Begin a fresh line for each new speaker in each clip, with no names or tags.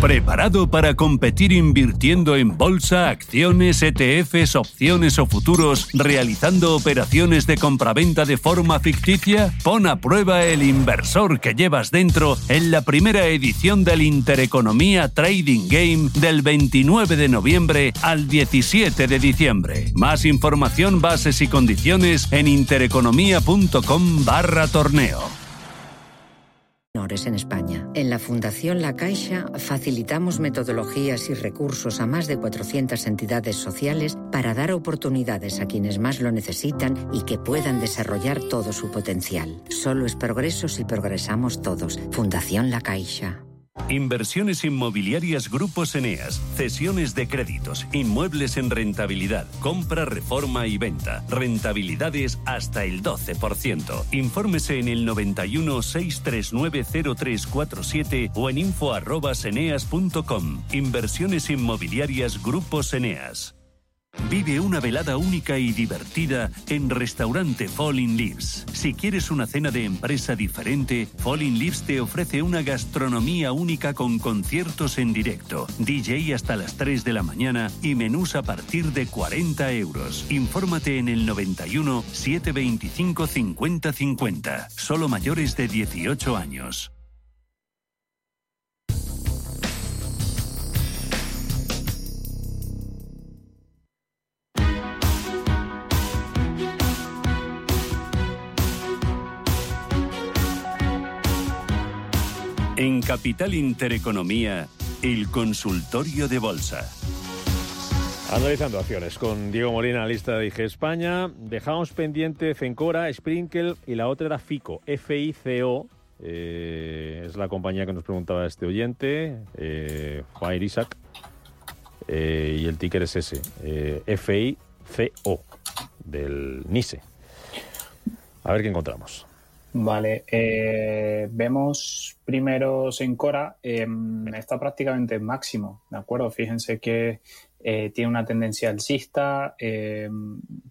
¿Preparado para competir invirtiendo en bolsa, acciones, ETFs, opciones o futuros, realizando operaciones de compraventa de forma ficticia? Pon a prueba el inversor que llevas dentro en la primera edición del Intereconomía Trading Game del 29 de noviembre al 17 de diciembre. Más información, bases y condiciones en intereconomía.com barra torneo
en España. En la Fundación La Caixa facilitamos metodologías y recursos a más de 400 entidades sociales para dar oportunidades a quienes más lo necesitan y que puedan desarrollar todo su potencial. Solo es progreso si progresamos todos. Fundación La Caixa.
Inversiones inmobiliarias Grupos Eneas, cesiones de créditos, inmuebles en rentabilidad, compra, reforma y venta, rentabilidades hasta el 12%. Infórmese en el 91 639 0347 o en info@eneas.com. Inversiones inmobiliarias Grupos Eneas. Vive una velada única y divertida en Restaurante Falling Leaves. Si quieres una cena de empresa diferente, Falling Leaves te ofrece una gastronomía única con conciertos en directo, DJ hasta las 3 de la mañana y menús a partir de 40 euros. Infórmate en el 91 725 50 50. Solo mayores de 18 años. En Capital Intereconomía, el consultorio de bolsa.
Analizando acciones con Diego Molina, lista de IG España. Dejamos pendiente Fencora, Sprinkle y la otra era FICO, FICO. Eh, es la compañía que nos preguntaba este oyente, eh, Isaac. Eh, y el ticker es ese, eh, FICO, del NISE. A ver qué encontramos.
Vale, eh, vemos primero Sencora, eh, está prácticamente en máximo, ¿de acuerdo? Fíjense que eh, tiene una tendencia alcista, eh,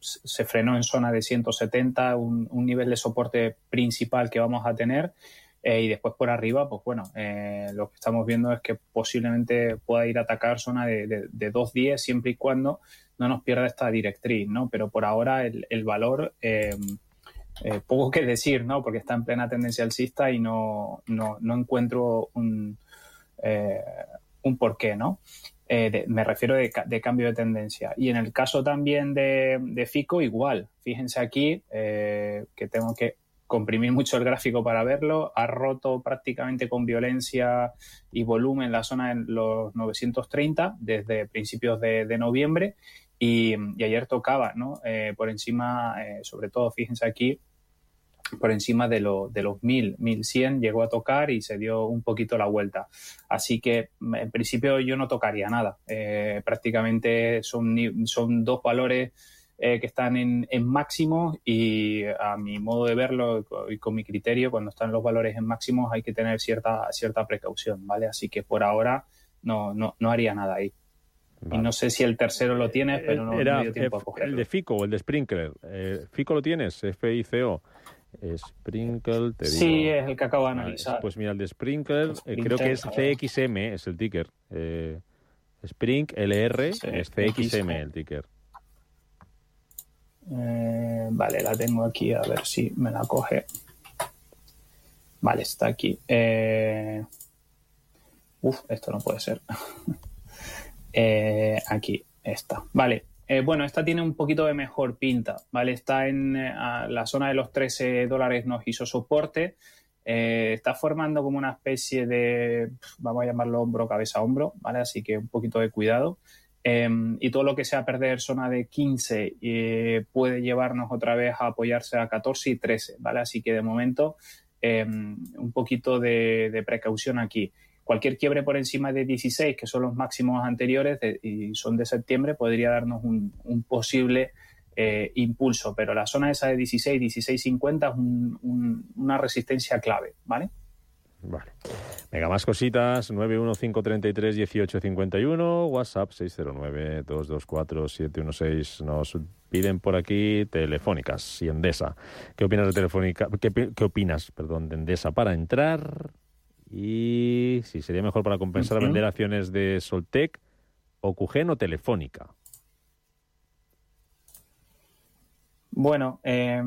se frenó en zona de 170, un, nivel de soporte principal que vamos a tener. Eh, y después por arriba, pues bueno, eh, lo que estamos viendo es que posiblemente pueda ir a atacar zona de, de, de 2.10 siempre y cuando no nos pierda esta directriz, ¿no? Pero por ahora el, el valor eh, poco que decir, ¿no? Porque está en plena tendencia alcista y no, no, no encuentro un, eh, un porqué, ¿no? Eh, me refiero de, cambio de tendencia. Y en el caso también de, FICO, igual. Fíjense aquí eh, que tengo que comprimir mucho el gráfico para verlo. Ha roto prácticamente con violencia y volumen la zona de los 930 desde principios de noviembre. Y, ayer tocaba, ¿no? Eh, por encima, eh, sobre todo, fíjense aquí, por encima de, lo, de los 1000, 1100 llegó a tocar y se dio un poquito la vuelta. Así que en principio yo no tocaría nada. Eh, prácticamente son, son dos valores que están en, en máximo y a mi modo de verlo y con mi criterio, cuando están los valores en máximos hay que tener cierta, cierta precaución, ¿vale? Así que por ahora no, no, no haría nada ahí. Vale. Y no sé si el tercero lo tienes, pero no,
Era,
no me dio tiempo
eh,
a cogerlo.
El de FICO o el de Sprinkler. Eh, ¿FICO lo tienes? F-I-C-O. Sprinkle, te digo.
Sí, es el que acabo de analizar.
Pues mira, el de Sprinkler, eh, creo que es CXM, es el ticker. Eh, Spring LR sí, es CXM el ticker.
Eh, vale, la tengo aquí, a ver si me la coge. Vale, está aquí. Eh, uf, esto no puede ser. Eh, aquí está. Vale, eh, bueno, esta tiene un poquito de mejor pinta, ¿vale? Está en eh, la zona de los 13 dólares, nos hizo soporte. Está formando como una especie de, vamos a llamarlo hombro, cabeza, hombro, ¿vale? Así que un poquito de cuidado. y todo lo que sea perder zona de 15 eh, puede llevarnos otra vez a apoyarse a 14 y 13, ¿vale? Así que de momento un poquito de precaución aquí cualquier quiebre por encima de 16, que son los máximos anteriores y son de septiembre, podría darnos un, posible eh, impulso, pero la zona esa de 16, 16.50 es un, un, una resistencia clave, ¿vale?
Vale. Venga, más cositas. 915331851, WhatsApp 609224716. Nos piden por aquí telefónicas y Endesa. ¿Qué opinas de Telefónica? ¿Qué, qué opinas, perdón, de Endesa para entrar? Y si sería mejor para compensar vender acciones de Soltec, Ocugen o Telefónica.
Bueno, eh,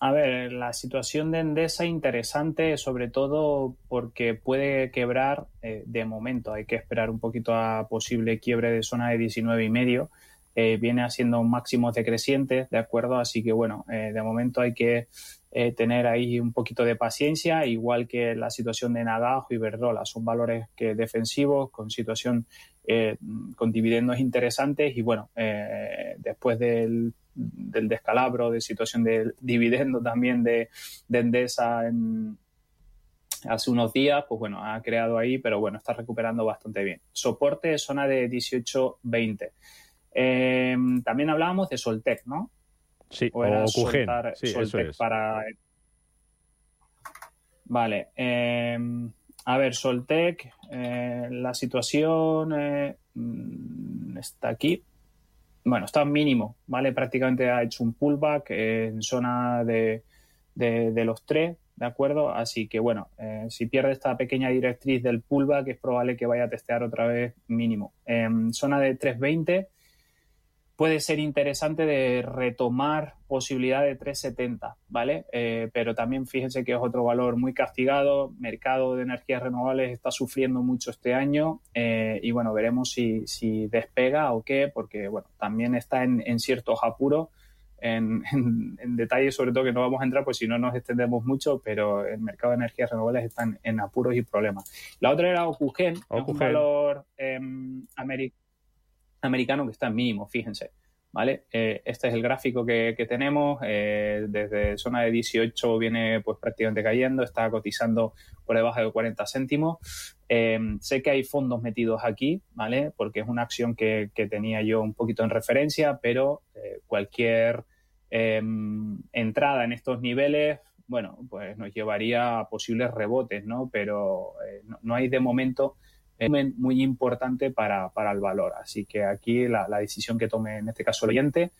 a ver, la situación de Endesa interesante, sobre todo porque puede quebrar eh, de momento. Hay que esperar un poquito a posible quiebre de zona de 19 y medio. Eh, viene haciendo máximos decrecientes, ¿de acuerdo? Así que bueno, de momento hay que tener ahí un poquito de paciencia, igual que la situación de Nagajo y Verdola. Son valores que defensivos, con situación, con dividendos interesantes y bueno, después del del descalabro, de situación de dividendo también de, Endesa en, hace unos días, pues bueno, ha creado ahí, pero bueno, está recuperando bastante bien. Soporte, zona de 18-20. Eh, también hablábamos de Soltec, ¿no?
Sí, o, Soltec
para... Vale. Eh, a ver, Soltec, eh, la situación mm, está aquí bueno, está mínimo, ¿vale? Prácticamente ha hecho un pullback en zona de, de, los tres, ¿de acuerdo? Así que, bueno, eh, si pierde esta pequeña directriz del pullback, es probable que vaya a testear otra vez mínimo. En zona de 320 puede ser interesante de retomar posibilidad de 370, ¿vale? Eh, pero también fíjense que es otro valor muy castigado, mercado de energías renovables está sufriendo mucho este año eh, y bueno, veremos si, despega o qué, porque bueno, también está en, ciertos apuros. En, detalles sobre todo que no vamos a entrar pues si no nos extendemos mucho pero el mercado de energías renovables está en, apuros y problemas la otra era Okugen, un valor em, americano americano que está en mínimo, fíjense. ¿Vale? Eh, este es el gráfico que, tenemos. Eh, desde zona de 18 viene pues prácticamente cayendo, está cotizando por debajo de 40 céntimos. Eh, sé que hay fondos metidos aquí, ¿vale? Porque es una acción que, tenía yo un poquito en referencia, pero cualquier em, entrada en estos niveles, bueno, pues nos llevaría a posibles rebotes, ¿no? Pero no hay de momento muy importante para, el valor. Así que aquí la, decisión que tome en este caso el oyente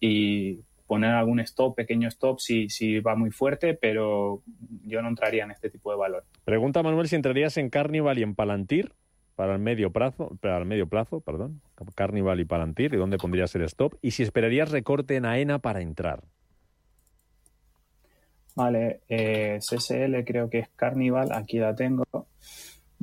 y poner algún stop, pequeño stop, si, si va muy fuerte, pero yo no entraría en este tipo de valor.
Pregunta Manuel si entrarías en Carnival y en Palantir para el medio plazo, para el medio plazo, perdón, Carnival y Palantir, y dónde pondrías el stop, y si esperarías recorte en AENA para entrar.
Vale, eh, CSL creo que es Carnival, aquí la tengo.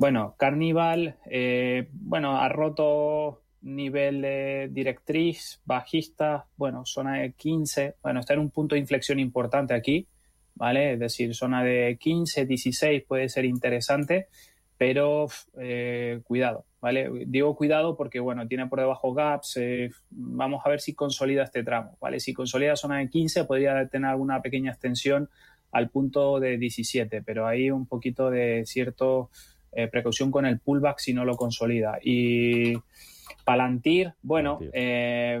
Bueno, Carnival, eh, bueno, ha roto nivel de directriz, bajista, bueno, zona de 15, bueno, está en un punto de inflexión importante aquí, ¿vale? Es decir, zona de 15, 16 puede ser interesante, pero eh, cuidado, ¿vale? Digo cuidado porque, bueno, tiene por debajo gaps, eh, vamos a ver si consolida este tramo, ¿vale? Si consolida zona de 15 podría tener alguna pequeña extensión al punto de 17, pero hay un poquito de cierto eh, precaución con el pullback si no lo consolida. Y Palantir, bueno, eh,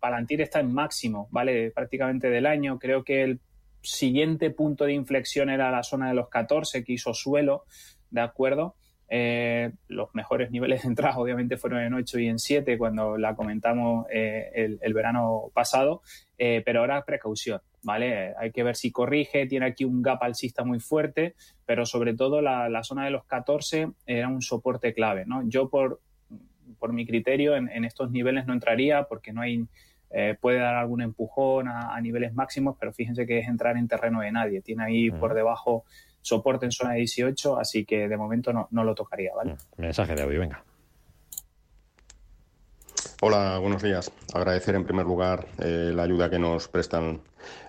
Palantir está en máximo, ¿vale? Prácticamente del año. Creo que el siguiente punto de inflexión era la zona de los 14 que hizo suelo, ¿de acuerdo? Eh, los mejores niveles de entrada obviamente fueron en 8 y en 7 cuando la comentamos el, el, verano pasado, pero ahora precaución, ¿vale? Hay que ver si corrige, tiene aquí un gap alcista muy fuerte, pero sobre todo la, zona de los 14 era un soporte clave, ¿no? Yo por, por mi criterio en, estos niveles no entraría porque no hay, eh, puede dar algún empujón a, niveles máximos, pero fíjense que es entrar en terreno de nadie, tiene ahí por debajo soporte en zona de 18, así que de momento no, no lo tocaría, ¿vale?
Mensaje de audio, venga.
Hola, buenos días. Agradecer en primer lugar eh, la ayuda que nos prestan.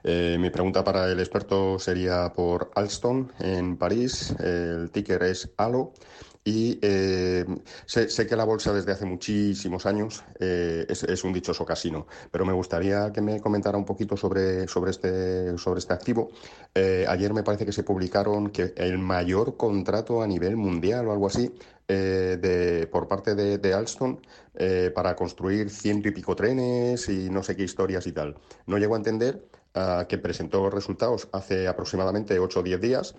Eh, mi pregunta para el experto sería por Alstom en París. el ticker es ALO. Y eh, sé, que la bolsa desde hace muchísimos años es, un dichoso casino, pero me gustaría que me comentara un poquito sobre, sobre, este, sobre este activo. ayer me parece que se publicaron que el mayor contrato a nivel mundial o algo así eh, de, por parte de, Alstom eh, para construir ciento y pico trenes y no sé qué historias y tal. No llego a entender ah, que presentó resultados hace aproximadamente 8 o 10 días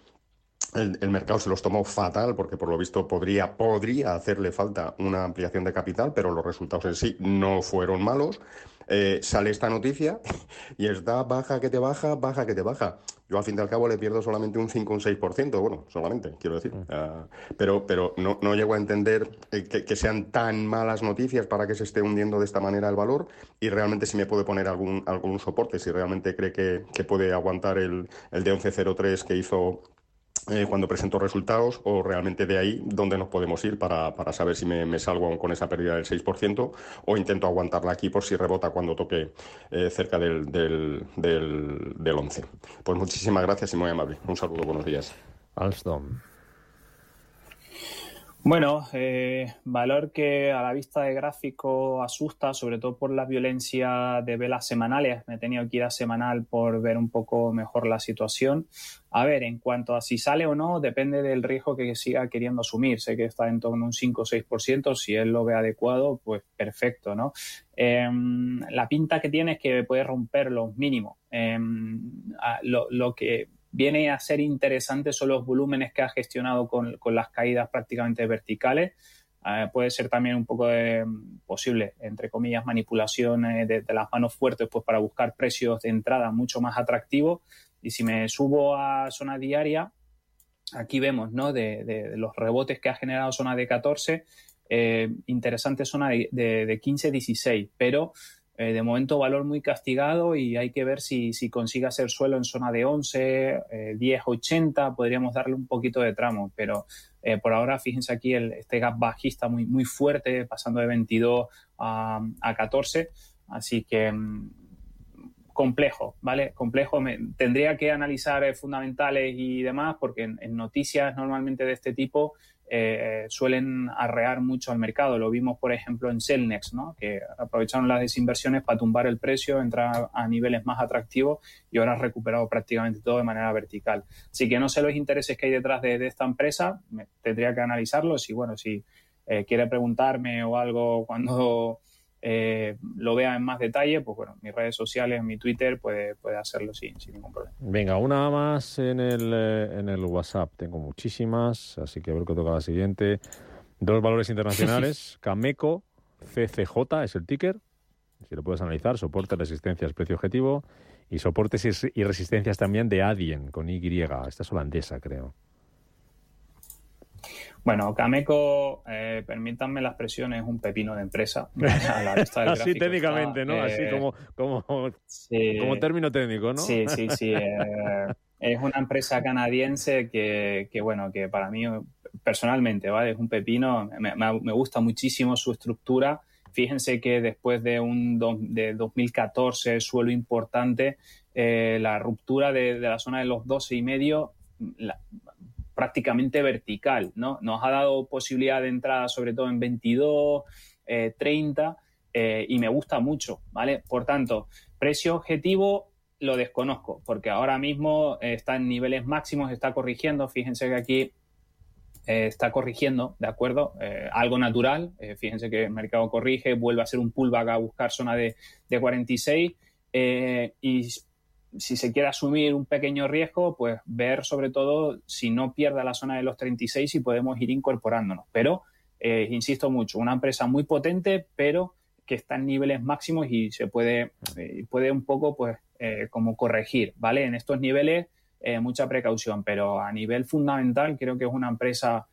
el, mercado se los tomó fatal porque por lo visto podría, podría hacerle falta una ampliación de capital, pero los resultados en sí no fueron malos. Eh, sale esta noticia y está baja que te baja, baja que te baja. Yo al fin y al cabo le pierdo solamente un 5 o un 6%, bueno, solamente, quiero decir. Ah, pero pero no, no, llego a entender eh, que, sean tan malas noticias para que se esté hundiendo de esta manera el valor y realmente si me puede poner algún, algún soporte, si realmente cree que, que puede aguantar el, el de 11.03 que hizo eh, cuando presento resultados o realmente de ahí dónde nos podemos ir para, para saber si me, salgo con esa pérdida del 6% o intento aguantarla aquí por si rebota cuando toque eh, cerca del, del, del, del, 11. Pues muchísimas gracias y muy amable. Un saludo, buenos días.
Bueno, eh, valor que a la vista de gráfico asusta, sobre todo por la violencia de velas semanales. Me he tenido que ir a semanal por ver un poco mejor la situación. A ver, en cuanto a si sale o no, depende del riesgo que siga queriendo asumir. Sé que está en torno a un 5 o 6%. Si él lo ve adecuado, pues perfecto, ¿no? Em, la pinta que tiene es que puede romper los mínimos. Em, lo, lo que viene a ser interesante son los volúmenes que ha gestionado con, las caídas prácticamente verticales. Eh, puede ser también un poco posible, entre comillas, manipulación de, las manos fuertes pues para buscar precios de entrada mucho más atractivos. Y si me subo a zona diaria, aquí vemos ¿no? de, los rebotes que ha generado zona de 14, eh, interesante zona de, de 15-16, pero eh, de momento valor muy castigado y hay que ver si, si consigue hacer suelo en zona de 11, 10, 80, podríamos darle un poquito de tramo, pero eh, por ahora fíjense aquí el, este gap bajista muy, muy fuerte, pasando de 22 a, a 14, así que mm, complejo, ¿vale? Complejo. tendría que analizar eh, fundamentales y demás, porque en, noticias normalmente de este tipo eh, suelen arrear mucho al mercado. Lo vimos, por ejemplo, en Celnex, ¿no? que aprovecharon las desinversiones para tumbar el precio, entrar a niveles más atractivos y ahora ha recuperado prácticamente todo de manera vertical. Así que no sé los intereses que hay detrás de, esta empresa, tendría que analizarlos y bueno, si eh, quiere preguntarme o algo cuando eh, lo vea en más detalle, pues bueno, mis redes sociales, mi Twitter puede, puede hacerlo sin, sin ningún problema.
Venga, una más en el, eh, en el WhatsApp. Tengo muchísimas, así que a ver qué toca la siguiente. Dos valores internacionales. Cameco, CCJ es el ticker. Si lo puedes analizar, soportes, resistencias, precio objetivo. Y soportes y resistencias también de Adyen, con Y. Esta es holandesa, creo.
Bueno, Cameco, eh, permítanme la expresión, es un pepino de empresa.
Así técnicamente, ¿no? Así eh, como, como, como, término técnico, ¿no?
Sí, sí, sí. Eh, es una empresa canadiense que, que, bueno, que para mí personalmente, ¿vale? Es un pepino, me, me gusta muchísimo su estructura. Fíjense que después de un de 2014, suelo importante, eh, la ruptura de, de, la zona de los 12 y medio, la, prácticamente vertical, ¿no? Nos ha dado posibilidad de entrada sobre todo en 22, 30 eh, eh, y me gusta mucho, ¿vale? Por tanto, precio objetivo lo desconozco porque ahora mismo está en niveles máximos, está corrigiendo, fíjense que aquí eh, está corrigiendo, ¿de acuerdo? algo natural, fíjense que el mercado corrige, vuelve a ser un pullback a buscar zona de, de 46 y si se quiere asumir un pequeño riesgo, pues ver sobre todo si no pierde la zona de los 36 y podemos ir incorporándonos. Pero, eh, insisto mucho, una empresa muy potente, pero que está en niveles máximos y se puede, eh, puede un poco, pues, eh, como corregir, ¿vale? En estos niveles, mucha precaución, pero a nivel fundamental creo que es una empresa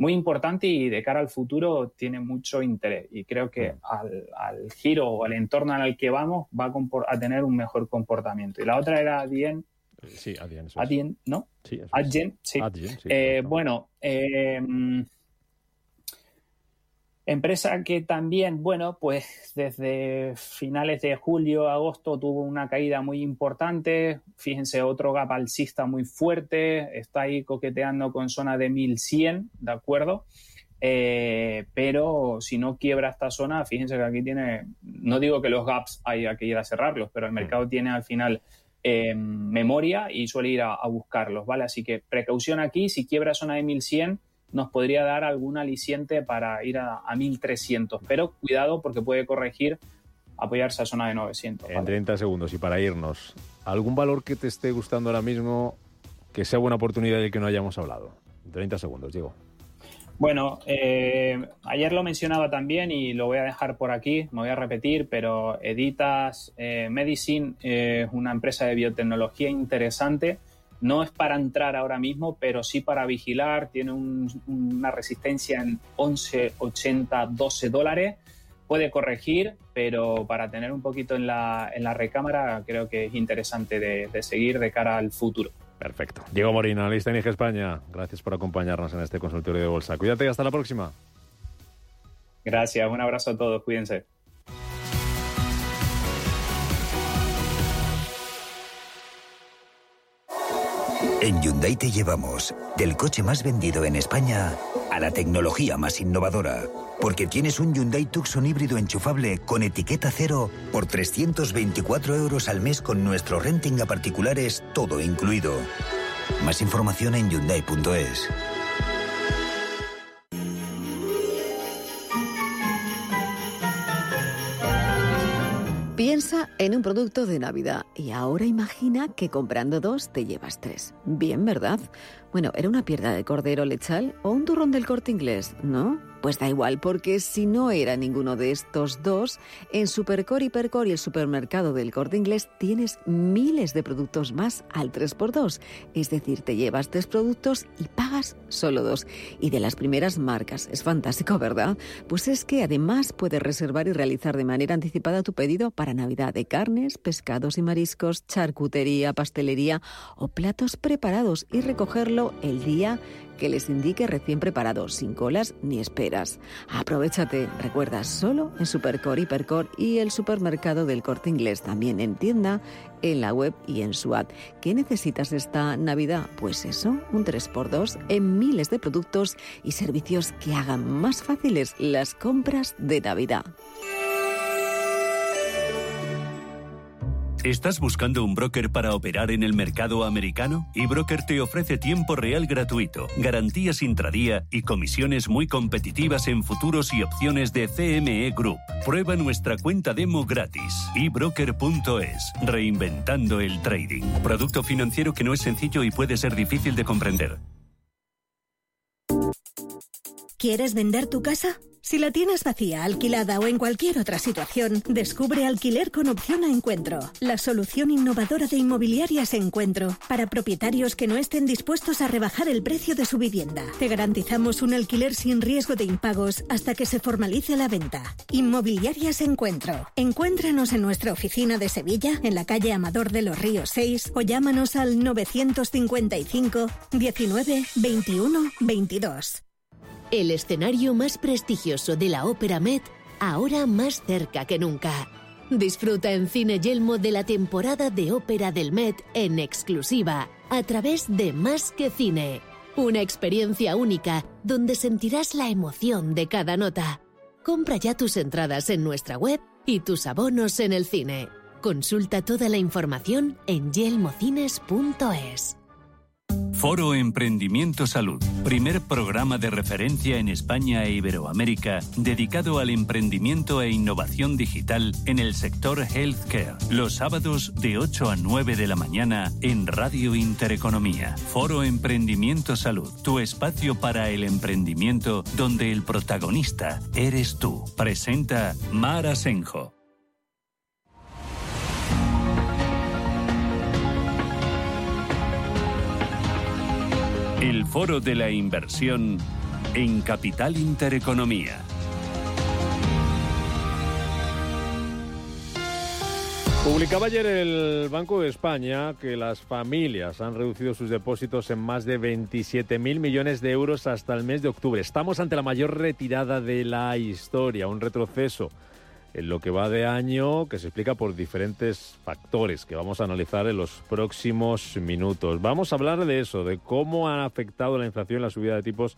muy importante y de cara al futuro tiene mucho interés. Y creo que al, giro o al entorno al que vamos va a, tener un mejor comportamiento. Y la otra era Adyen.
Sí, Adyen.
Adyen, ¿no?
Sí,
Adyen, sí. Eh, bueno, eh, Empresa que también, bueno, pues desde finales de julio, agosto tuvo una caída muy importante. Fíjense, otro gap alcista muy fuerte. Está ahí coqueteando con zona de 1100, ¿de acuerdo? Eh, pero si no quiebra esta zona, fíjense que aquí tiene, no digo que los gaps haya que ir a cerrarlos, pero el mercado tiene al final eh, memoria y suele ir a, a, buscarlos, ¿vale? Así que precaución aquí, si quiebra zona de 1100 nos podría dar algún aliciente para ir a, 1300. Pero cuidado porque puede corregir, apoyarse a zona de 900.
En 30 segundos y para irnos, ¿algún valor que te esté gustando ahora mismo que sea buena oportunidad de que no hayamos hablado? 30 segundos, Diego.
Bueno, eh, ayer lo mencionaba también y lo voy a dejar por aquí, me voy a repetir, pero Editas eh, Medicine es una empresa de biotecnología interesante. No es para entrar ahora mismo, pero sí para vigilar. Tiene una resistencia en 11, 80, 12 dólares. Puede corregir, pero para tener un poquito en la, en la recámara creo que es interesante de, de seguir de cara al futuro.
Perfecto. Diego Morina, analista en IG España. Gracias por acompañarnos en este consultorio de bolsa. Cuídate y hasta la próxima.
Gracias, un abrazo a todos, cuídense.
En Hyundai te llevamos del coche más vendido en España a la tecnología más innovadora porque tienes un Hyundai Tucson híbrido enchufable con etiqueta cero por 324 euros al mes con nuestro renting a particulares todo incluido. Más información en Hyundai.es.
En un producto de Navidad y ahora imagina que comprando dos te llevas tres. Bien, ¿verdad? Bueno, era una pierna de cordero lechal o un turrón del corte inglés, ¿no? Pues da igual, porque si no era ninguno de estos dos, en Supercore, Hipercore y el supermercado del corte inglés tienes miles de productos más al 3x2. Es decir, te llevas tres productos y pagas solo dos. Y de las primeras marcas. Es fantástico, ¿verdad? Pues es que además puedes reservar y realizar de manera anticipada tu pedido para Navidad de carnes, pescados y mariscos, charcutería, pastelería o platos preparados y el día que les indique recién preparado, sin colas ni esperas. Aprovechate, recuerda, solo en Supercore, Hipercore y el supermercado del corte inglés, también en tienda, en la web y en su app. ¿Qué necesitas esta Navidad? Pues eso, un 3x2 en miles de productos y servicios que hagan más fáciles las compras de Navidad.
¿Estás buscando un broker para operar en el mercado americano? eBroker te ofrece tiempo real gratuito, garantías intradía y comisiones muy competitivas en futuros y opciones de CME Group. Prueba nuestra cuenta demo gratis. ebroker.es. Reinventando el trading. Producto financiero que no es sencillo y puede ser difícil de comprender.
¿Quieres vender tu casa? Si la tienes vacía, alquilada o en cualquier otra situación, descubre Alquiler con opción a encuentro, la solución innovadora de inmobiliarias Encuentro para propietarios que no estén dispuestos a rebajar el precio de su vivienda. Te garantizamos un alquiler sin riesgo de impagos hasta que se formalice la venta. Inmobiliarias Encuentro. Encuéntranos en nuestra oficina de Sevilla, en la calle Amador de los Ríos 6 o llámanos al 955 19 21 22.
El escenario más prestigioso de la Ópera Met, ahora más cerca que nunca. Disfruta en Cine Yelmo de la temporada de ópera del Met en exclusiva, a través de Más que Cine. Una experiencia única donde sentirás la emoción de cada nota. Compra ya tus entradas en nuestra web y tus abonos en el cine. Consulta toda la información en yelmocines.es.
Foro Emprendimiento Salud, primer programa de referencia en España e Iberoamérica dedicado al emprendimiento e innovación digital en el sector healthcare. Los sábados de 8 a 9 de la mañana en Radio Intereconomía. Foro Emprendimiento Salud, tu espacio para el emprendimiento donde el protagonista eres tú. Presenta Mara Senjo. El foro de la inversión en Capital Intereconomía.
Publicaba ayer el Banco de España que las familias han reducido sus depósitos en más de 27.000 millones de euros hasta el mes de octubre. Estamos ante la mayor retirada de la historia, un retroceso en lo que va de año que se explica por diferentes factores que vamos a analizar en los próximos minutos. Vamos a hablar de eso, de cómo ha afectado la inflación, la subida de tipos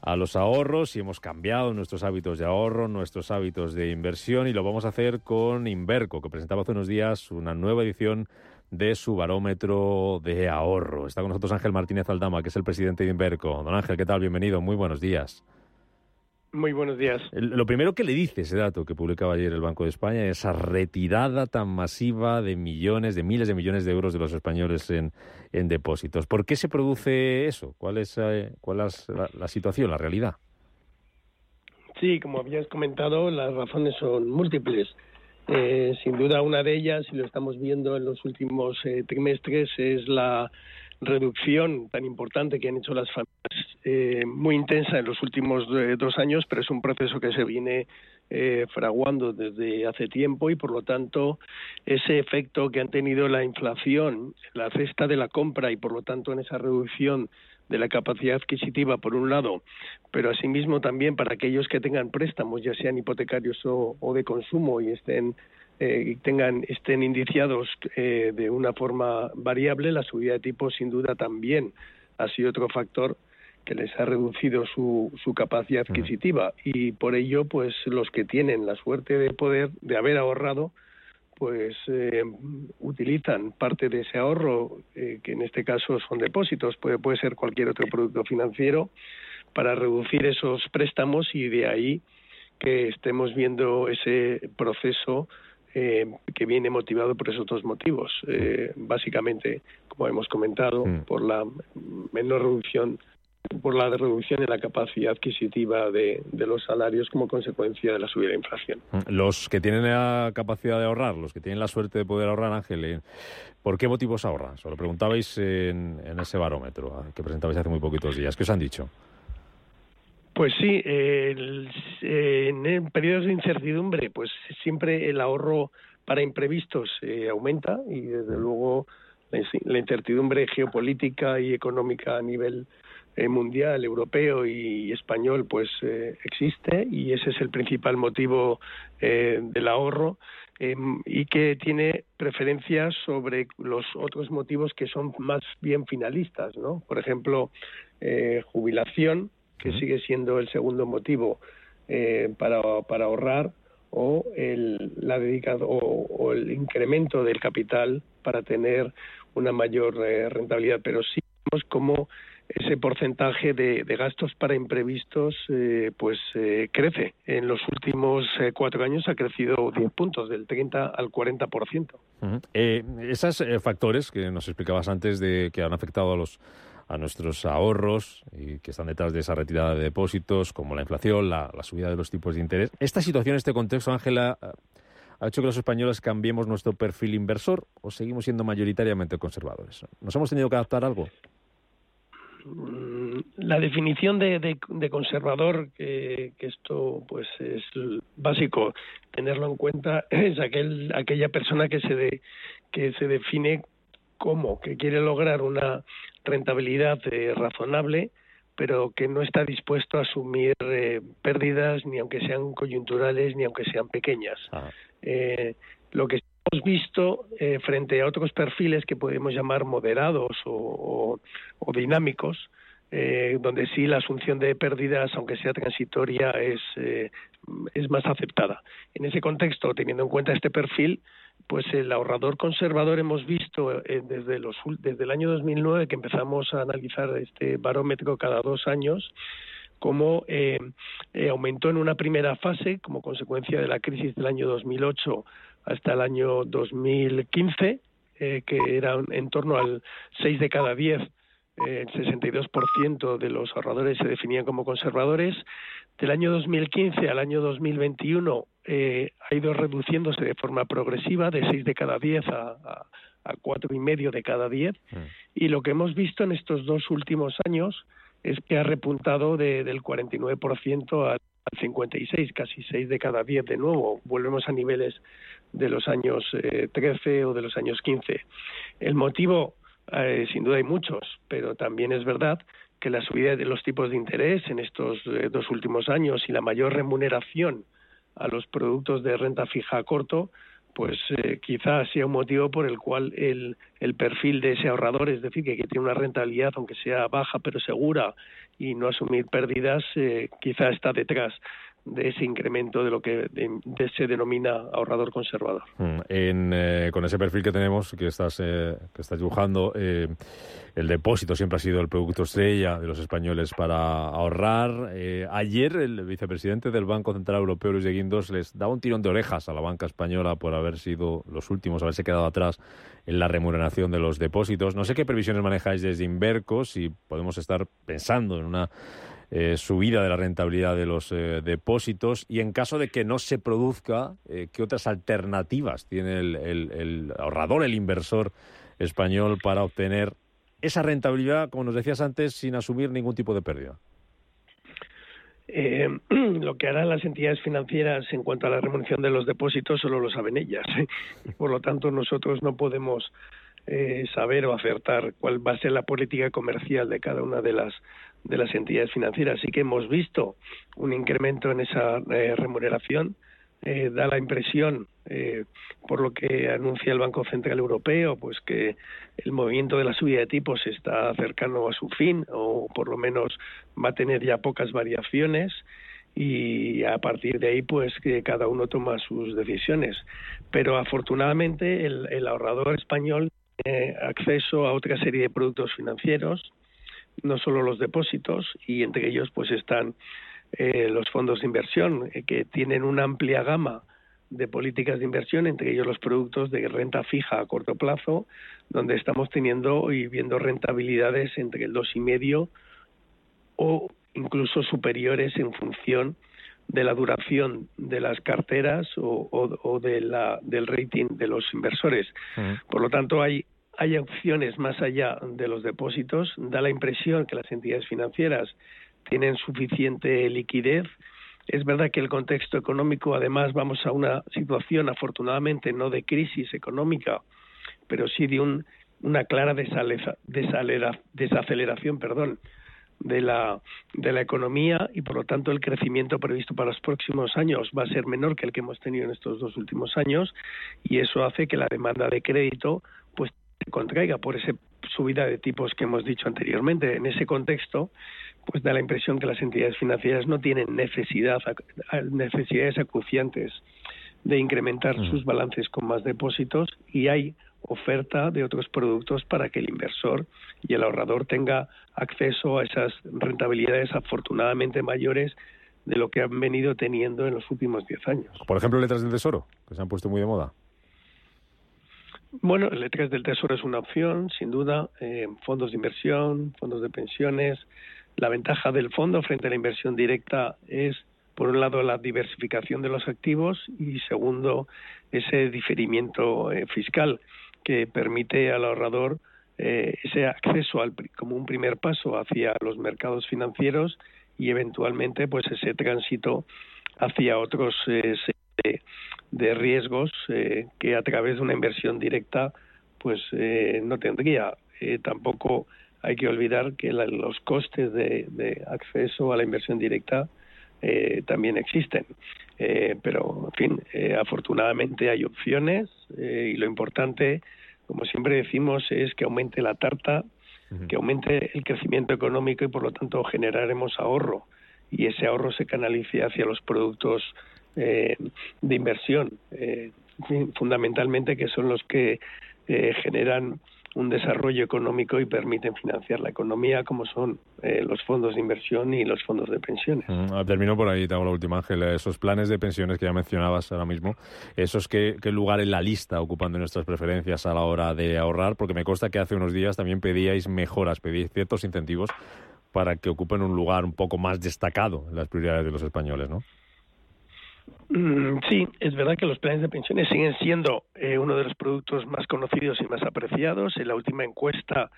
a los ahorros, si hemos cambiado nuestros hábitos de ahorro, nuestros hábitos de inversión y lo vamos a hacer con Inverco, que presentaba hace unos días una nueva edición de su barómetro de ahorro. Está con nosotros Ángel Martínez Aldama, que es el presidente de Inverco. Don Ángel, ¿qué tal? Bienvenido, muy buenos días.
Muy buenos días.
Lo primero que le dice ese dato que publicaba ayer el Banco de España, esa retirada tan masiva de millones, de miles de millones de euros de los españoles en, depósitos. ¿Por qué se produce eso? ¿Cuál es, eh, cuál es la, situación, la realidad?
Sí, como habías comentado, las razones son múltiples. Eh, sin duda, una de ellas, y lo estamos viendo en los últimos eh, trimestres, es la reducción tan importante que han hecho las familias, eh, muy intensa en los últimos eh, dos años, pero es un proceso que se viene eh, fraguando desde hace tiempo y, por lo tanto, ese efecto que han tenido la inflación, la cesta de la compra y, por lo tanto, en esa reducción de la capacidad adquisitiva, por un lado, pero asimismo también para aquellos que tengan préstamos, ya sean hipotecarios o de consumo y estén eh, tengan estén indiciados eh, de una forma variable, la subida de tipo sin duda también ha sido otro factor que les ha reducido su, su capacidad adquisitiva. Y por ello pues los que tienen la suerte de poder de haber ahorrado pues eh, utilizan parte de ese ahorro que en este caso son depósitos. Puede puede ser cualquier otro producto financiero para reducir esos préstamos y de ahí que estemos viendo ese proceso eh, que viene motivado por esos dos motivos. Eh, básicamente, como hemos comentado, por la menor reducción por la reducción en la capacidad adquisitiva de, los salarios como consecuencia de la subida de inflación.
Mm. Los que tienen la capacidad de ahorrar, los que tienen la suerte de poder ahorrar, Ángel, eh, ¿por qué motivos ahorran? Se lo preguntabais en, en ese barómetro ah, que presentabais hace muy poquitos días. ¿Qué os han dicho?
Pues sí, en periodos de incertidumbre, pues siempre el ahorro para imprevistos eh, aumenta y desde luego la, incertidumbre geopolítica y económica a nivel eh, mundial, europeo y, español, pues eh, existe y ese es el principal motivo del ahorro em, y que tiene preferencia sobre los otros motivos que son más bien finalistas, ¿no? Por ejemplo, jubilación que sigue siendo el segundo motivo eh, para, para, ahorrar, o el, la dedicado, o, el incremento del capital para tener una mayor eh, rentabilidad. Pero sí vemos como ese porcentaje de, gastos para imprevistos eh, pues crece. En los últimos cuatro años ha crecido 10 puntos, del 30 al 40%.
esos factores que nos explicabas antes de que han afectado a los a nuestros ahorros y que están detrás de esa retirada de depósitos, como la inflación, la, subida de los tipos de interés. ¿Esta situación, este contexto, Ángela, ha hecho que los españoles cambiemos nuestro perfil inversor o seguimos siendo mayoritariamente conservadores? ¿Nos hemos tenido que adaptar algo?
La definición de, conservador, que, esto pues es básico tenerlo en cuenta, es aquel, aquella persona que se, que se define como que quiere lograr una rentabilidad eh, razonable, pero que no está dispuesto a asumir eh, pérdidas ni aunque sean coyunturales ni aunque sean pequeñas. Ah. Eh, lo que hemos visto frente a otros perfiles que podemos llamar moderados o, dinámicos, donde sí la asunción de pérdidas, aunque sea transitoria, es, es más aceptada. En ese contexto, teniendo en cuenta este perfil, pues el ahorrador conservador hemos visto eh, desde, los, desde el año 2009 que empezamos a analizar este barómetro cada dos años cómo eh, eh, aumentó en una primera fase como consecuencia de la crisis del año 2008 hasta el año 2015, que era en torno al 6 de cada 10 el 62% de los ahorradores se definían como conservadores. Del año 2015 al año 2021 eh, ha ido reduciéndose de forma progresiva de 6 de cada 10 a, a, cuatro y medio de cada 10 mm. y lo que hemos visto en estos dos últimos años es que ha repuntado del 49% al, 56, casi 6 de cada 10 de nuevo. Volvemos a niveles de los años 13 eh, o de los años 15. El motivo, eh, sin duda hay muchos, pero también es verdad que la subida de los tipos de interés en estos dos últimos años y la mayor remuneración a los productos de renta fija a corto, pues eh, quizás sea un motivo por el cual el, perfil de ese ahorrador, es decir, que, tiene una rentabilidad, aunque sea baja pero segura, y no asumir pérdidas, eh, quizá está detrás de ese incremento de lo que se denomina ahorrador conservador.
Mm, en, con ese perfil que tenemos, que estás, que estás dibujando, el depósito siempre ha sido el producto estrella de los españoles para ahorrar. ayer el vicepresidente del Banco Central Europeo, Luis de Guindos, les daba un tirón de orejas a la banca española por haber sido los últimos, haberse quedado atrás en la remuneración de los depósitos. No sé qué previsiones manejáis desde Inverco, si podemos estar pensando en una eh, subida de la rentabilidad de los eh, depósitos y en caso de que no se produzca, eh, ¿qué otras alternativas tiene el, ahorrador, el inversor español para obtener esa rentabilidad, como nos decías antes, sin asumir ningún tipo de pérdida?
Lo que harán las entidades financieras en cuanto a la remuneración de los depósitos solo lo saben ellas. Por lo tanto, nosotros no podemos saber o acertar cuál va a ser la política comercial de cada una de las de las entidades financieras. Sí que hemos visto un incremento en esa eh, remuneración. Eh, da la impresión, eh, por lo que anuncia el Banco Central Europeo, pues que el movimiento de la subida de tipos está cercano a su fin, o por lo menos va a tener ya pocas variaciones y a partir de ahí pues que cada uno toma sus decisiones. Pero afortunadamente el, el ahorrador español tiene acceso a otra serie de productos financieros, no solo los depósitos, y entre ellos pues están eh, los fondos de inversión, eh, que tienen una amplia gama de políticas de inversión, entre ellos los productos de renta fija a corto plazo, donde estamos teniendo y viendo rentabilidades entre el dos y medio o incluso superiores en función de la duración de las carteras o, de la, del rating de los inversores. Por lo tanto, hay, hay opciones más allá de los depósitos. Da la impresión que las entidades financieras tienen suficiente liquidez. Es verdad que el contexto económico, además, vamos a una situación, afortunadamente, no de crisis económica, pero sí de un, una clara desaceleración de la, de la economía y, por lo tanto, el crecimiento previsto para los próximos años va a ser menor que el que hemos tenido en estos dos últimos años y eso hace que la demanda de crédito se contraiga por esa subida de tipos que hemos dicho anteriormente. En ese contexto, pues da la impresión que las entidades financieras no tienen necesidad, necesidades acuciantes de incrementar sus balances con más depósitos y hay oferta de otros productos para que el inversor y el ahorrador tenga acceso a esas rentabilidades afortunadamente mayores de lo que han venido teniendo en los últimos 10 años.
Por ejemplo, letras del tesoro, que se han puesto muy de moda.
Bueno, letras del tesoro es una opción, sin duda. Eh, fondos de inversión, fondos de pensiones, la ventaja del fondo frente a la inversión directa es, por un lado, la diversificación de los activos y, segundo, ese diferimiento eh, fiscal que permite al ahorrador eh, ese acceso al, como un primer paso hacia los mercados financieros y eventualmente pues ese tránsito hacia otros eh, de, riesgos que a través de una inversión directa pues no tendría. Tampoco hay que olvidar que los costes de, acceso a la inversión directa eh, también existen. Eh, pero, en fin, eh, afortunadamente hay opciones y lo importante, como siempre decimos, es que aumente la tarta, que aumente el crecimiento económico y, por lo tanto, generaremos ahorro. Y ese ahorro se canalice hacia los productos de inversión, fundamentalmente que son los que generan un desarrollo económico y permiten financiar la economía, como son eh, los fondos de inversión y los fondos de pensiones.
Mm, ah, termino por ahí, te hago la última, Ángel. Esos planes de pensiones que ya mencionabas ahora mismo, ¿esos qué, qué lugar en la lista ocupan de nuestras preferencias a la hora de ahorrar? Porque me consta que hace unos días también pedíais mejoras, pedíais ciertos incentivos para que ocupen un lugar un poco más destacado en las prioridades de los españoles, ¿no?
Mm, sí, es verdad que los planes de pensiones siguen siendo eh, uno de los productos más conocidos y más apreciados. En la última encuesta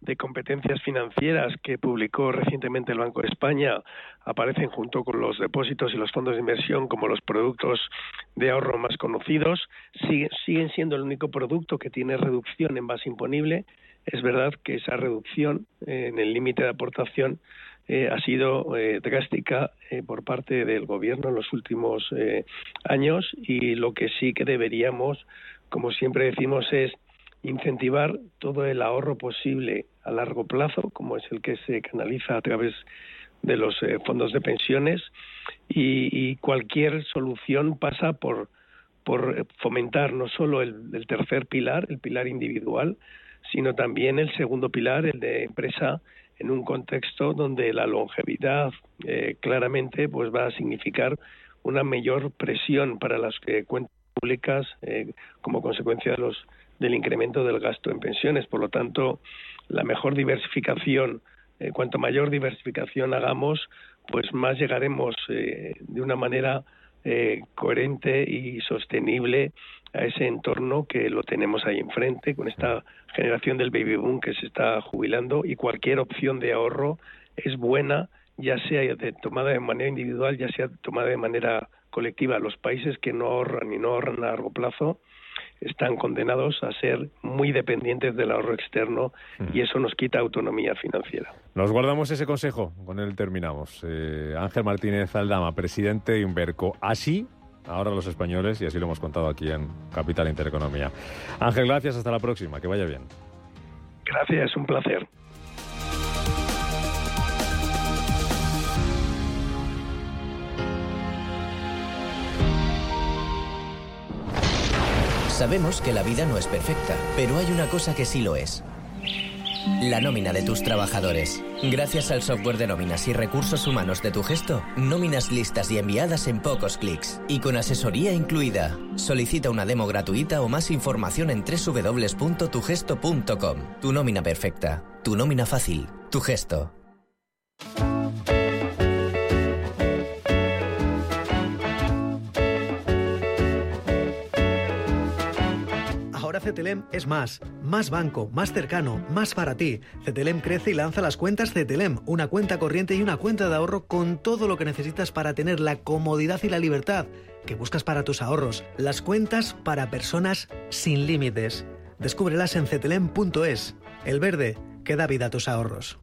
de competencias financieras que publicó recientemente el Banco de España aparecen junto con los depósitos y los fondos de inversión como los productos de ahorro más conocidos. siguen siendo el único producto que tiene reducción en base imponible. Es verdad que esa reducción eh, en el límite de aportación eh, ha sido eh, drástica eh, por parte del gobierno en los últimos años y lo que sí que deberíamos, como siempre decimos, es incentivar todo el ahorro posible a largo plazo, como es el que se canaliza a través de los eh, fondos de pensiones y, cualquier solución pasa por, por fomentar no solo el, tercer pilar, el pilar individual, sino también el segundo pilar, el de empresa, en un contexto donde la longevidad eh, claramente pues va a significar una mayor presión para las eh, cuentas públicas eh, como consecuencia de los, del incremento del gasto en pensiones. Por lo tanto, la mejor diversificación, eh, cuanto mayor diversificación hagamos, pues más llegaremos de una manera coherente y sostenible a ese entorno que lo tenemos ahí enfrente, con esta generación del baby boom que se está jubilando y cualquier opción de ahorro es buena ya sea tomada de manera individual, ya sea tomada de manera colectiva. Los países que no ahorran y no ahorran a largo plazo están condenados a ser muy dependientes del ahorro externo y eso nos quita autonomía financiera.
Nos guardamos ese consejo, con él terminamos. Eh, Ángel Martínez Aldama, presidente de Inverco. Así, ahora los españoles, y así lo hemos contado aquí en Capital Intereconomía. Ángel, gracias, hasta la próxima, que vaya bien.
Gracias, un placer.
Sabemos que la vida no es perfecta, pero hay una cosa que sí lo es. La nómina de tus trabajadores. Gracias al software de nóminas y recursos humanos de tu gesto, nóminas listas y enviadas en pocos clics. Y con asesoría incluida. Solicita una demo gratuita o más información en www.tugesto.com. Tu nómina perfecta. Tu nómina fácil. Tu gesto.
Cetelem es más. Más banco, más cercano, más para ti. Cetelem crece y lanza las cuentas Cetelem, una cuenta corriente y una cuenta de ahorro con todo lo que necesitas para tener la comodidad y la libertad que buscas para tus ahorros. Las cuentas para personas sin límites. Descúbrelas en cetelem.es. El verde que da vida a tus ahorros.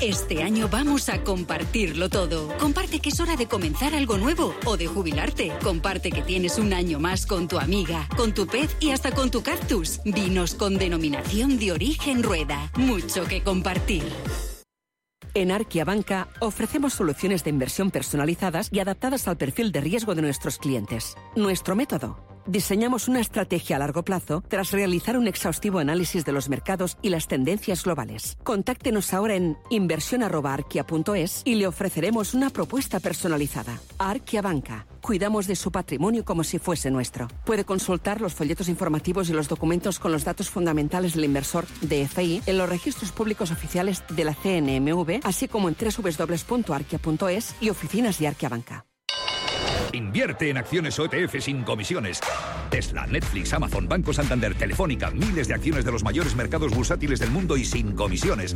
Este año vamos a compartirlo todo. Comparte que es hora de comenzar algo nuevo o de jubilarte. Comparte que tienes un año más con tu amiga, con tu pez y hasta con tu cactus. Vinos con denominación de origen rueda. Mucho que compartir.
En Arquia Banca ofrecemos soluciones de inversión personalizadas y adaptadas al perfil de riesgo de nuestros clientes. Nuestro método diseñamos una estrategia a largo plazo tras realizar un exhaustivo análisis de los mercados y las tendencias globales. Contáctenos ahora en inversión.arquia.es y le ofreceremos una propuesta personalizada. Arquia Banca. Cuidamos de su patrimonio como si fuese nuestro. Puede consultar los folletos informativos y los documentos con los datos fundamentales del inversor DFI en los registros públicos oficiales de la CNMV, así como en www.arquia.es y oficinas de Arquia Banca.
Invierte en acciones OTF sin comisiones. Tesla, Netflix, Amazon, Banco Santander, Telefónica, miles de acciones de los mayores mercados bursátiles del mundo y sin comisiones.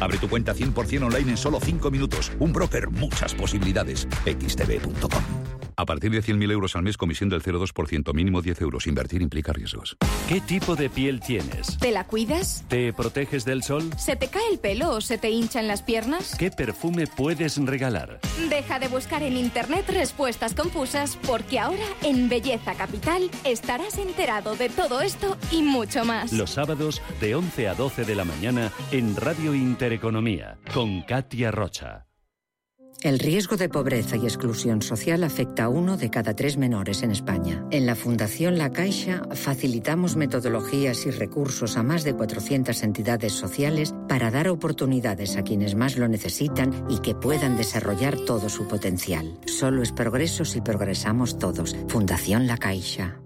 Abre tu cuenta 100% online en solo 5 minutos. Un broker, muchas posibilidades. xtb.com. A partir de 100.000 euros al mes, comisión del 0,2%, mínimo 10 euros. Invertir implica riesgos.
¿Qué tipo de piel tienes?
¿Te la cuidas?
¿Te proteges del sol?
¿Se te cae el pelo o se te hinchan las piernas?
¿Qué perfume puedes regalar?
Deja de buscar en internet respuestas confusas porque ahora en Belleza Capital estarás enterado de todo esto y mucho más.
Los sábados de 11 a 12 de la mañana en Radio Intereconomía con Katia Rocha.
El riesgo de pobreza y exclusión social afecta a uno de cada tres menores en España. En la Fundación La Caixa facilitamos metodologías y recursos a más de 400 entidades sociales para dar oportunidades a quienes más lo necesitan y que puedan desarrollar todo su potencial. Solo es progreso si progresamos todos. Fundación La Caixa.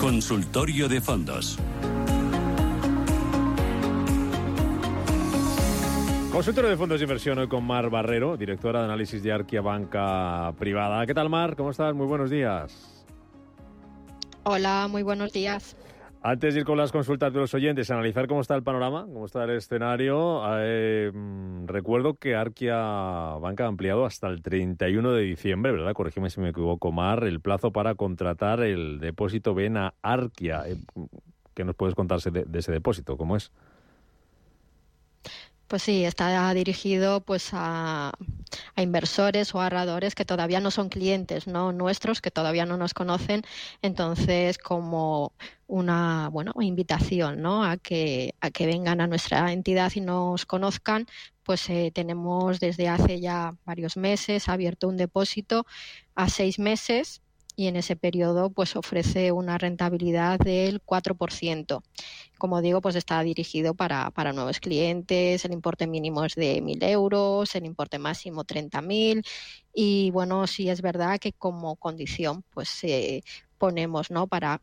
Consultorio de fondos.
Consultorio de fondos de inversión hoy con Mar Barrero, directora de análisis de Arquia Banca Privada. ¿Qué tal, Mar? ¿Cómo estás? Muy buenos días.
Hola, muy buenos días.
Antes de ir con las consultas de los oyentes, analizar cómo está el panorama, cómo está el escenario, eh, mm, recuerdo que Arquia Banca ha ampliado hasta el 31 de diciembre, ¿verdad? Corrígeme si me equivoco, Mar, el plazo para contratar el depósito ven a Arquia. Eh, ¿Qué nos puedes contarse de, de ese depósito? ¿Cómo es?
Pues sí, está dirigido pues a, inversores o ahorradores que todavía no son clientes no nuestros, que todavía no nos conocen. Entonces, como una bueno invitación ¿no? a que a que vengan a nuestra entidad y nos conozcan pues eh, tenemos desde hace ya varios meses abierto un depósito a seis meses y en ese periodo pues ofrece una rentabilidad del 4%. Como digo, pues está dirigido para, para nuevos clientes, el importe mínimo es de 1.000 euros, el importe máximo 30.000 y bueno, sí es verdad que como condición pues eh, ponemos ¿no? para